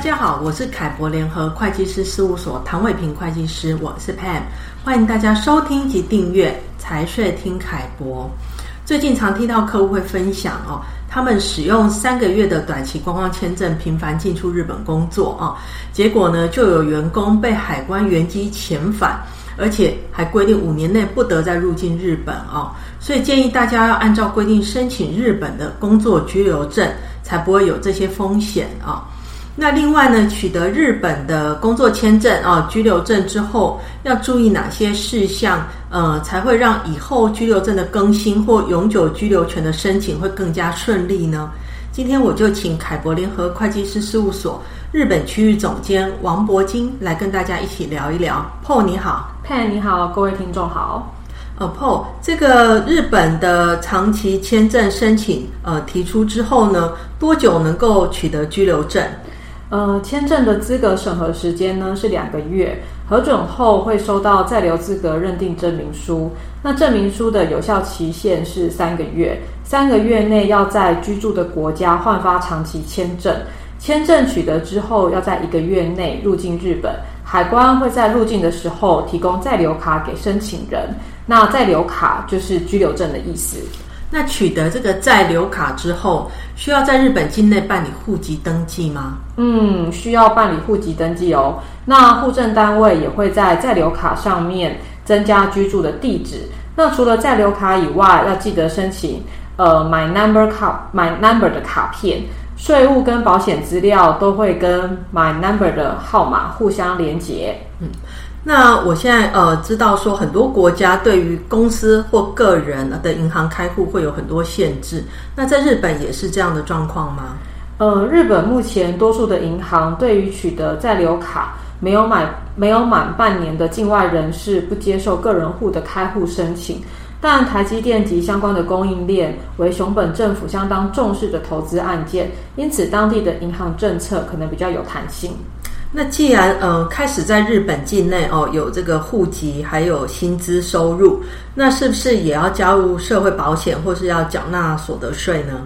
大家好，我是凯博联合会计师事务所唐伟平会计师，我是 Pam，欢迎大家收听及订阅财税听凯博。最近常听到客户会分享哦，他们使用三个月的短期观光签证频繁进出日本工作啊，结果呢就有员工被海关原机遣返，而且还规定五年内不得再入境日本哦，所以建议大家要按照规定申请日本的工作居留证，才不会有这些风险啊。那另外呢，取得日本的工作签证啊、居留证之后，要注意哪些事项？呃，才会让以后居留证的更新或永久居留权的申请会更加顺利呢？今天我就请凯博联合会计师事务所日本区域总监王博金来跟大家一起聊一聊。Paul 你好，Pan 你好，各位听众好。呃，Paul，这个日本的长期签证申请呃提出之后呢，多久能够取得居留证？呃，签证的资格审核时间呢是两个月，核准后会收到在留资格认定证明书。那证明书的有效期限是三个月，三个月内要在居住的国家换发长期签证。签证取得之后，要在一个月内入境日本，海关会在入境的时候提供在留卡给申请人。那在留卡就是居留证的意思。那取得这个在留卡之后，需要在日本境内办理户籍登记吗？嗯，需要办理户籍登记哦。那户政单位也会在在留卡上面增加居住的地址。那除了在留卡以外，要记得申请呃 My Number 卡 My Number 的卡片，税务跟保险资料都会跟 My Number 的号码互相连结。嗯。那我现在呃知道说很多国家对于公司或个人的银行开户会有很多限制，那在日本也是这样的状况吗？呃，日本目前多数的银行对于取得在留卡没有满没有满半年的境外人士不接受个人户的开户申请，但台积电及相关的供应链为熊本政府相当重视的投资案件，因此当地的银行政策可能比较有弹性。那既然呃开始在日本境内哦有这个户籍，还有薪资收入，那是不是也要加入社会保险，或是要缴纳所得税呢？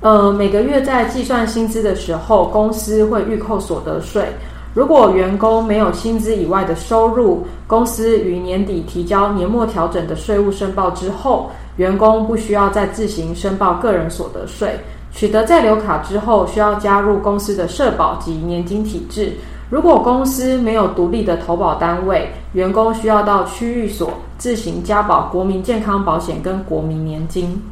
呃，每个月在计算薪资的时候，公司会预扣所得税。如果员工没有薪资以外的收入，公司于年底提交年末调整的税务申报之后，员工不需要再自行申报个人所得税。取得在留卡之后，需要加入公司的社保及年金体制。如果公司没有独立的投保单位，员工需要到区域所自行加保国民健康保险跟国民年金。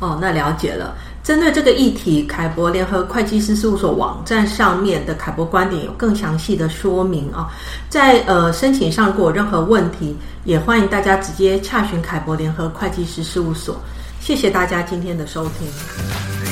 哦，那了解了。针对这个议题，凯博联合会计师事务所网站上面的凯博观点有更详细的说明啊、在呃申请上如果有任何问题，也欢迎大家直接洽询凯博联合会计师事务所。谢谢大家今天的收听。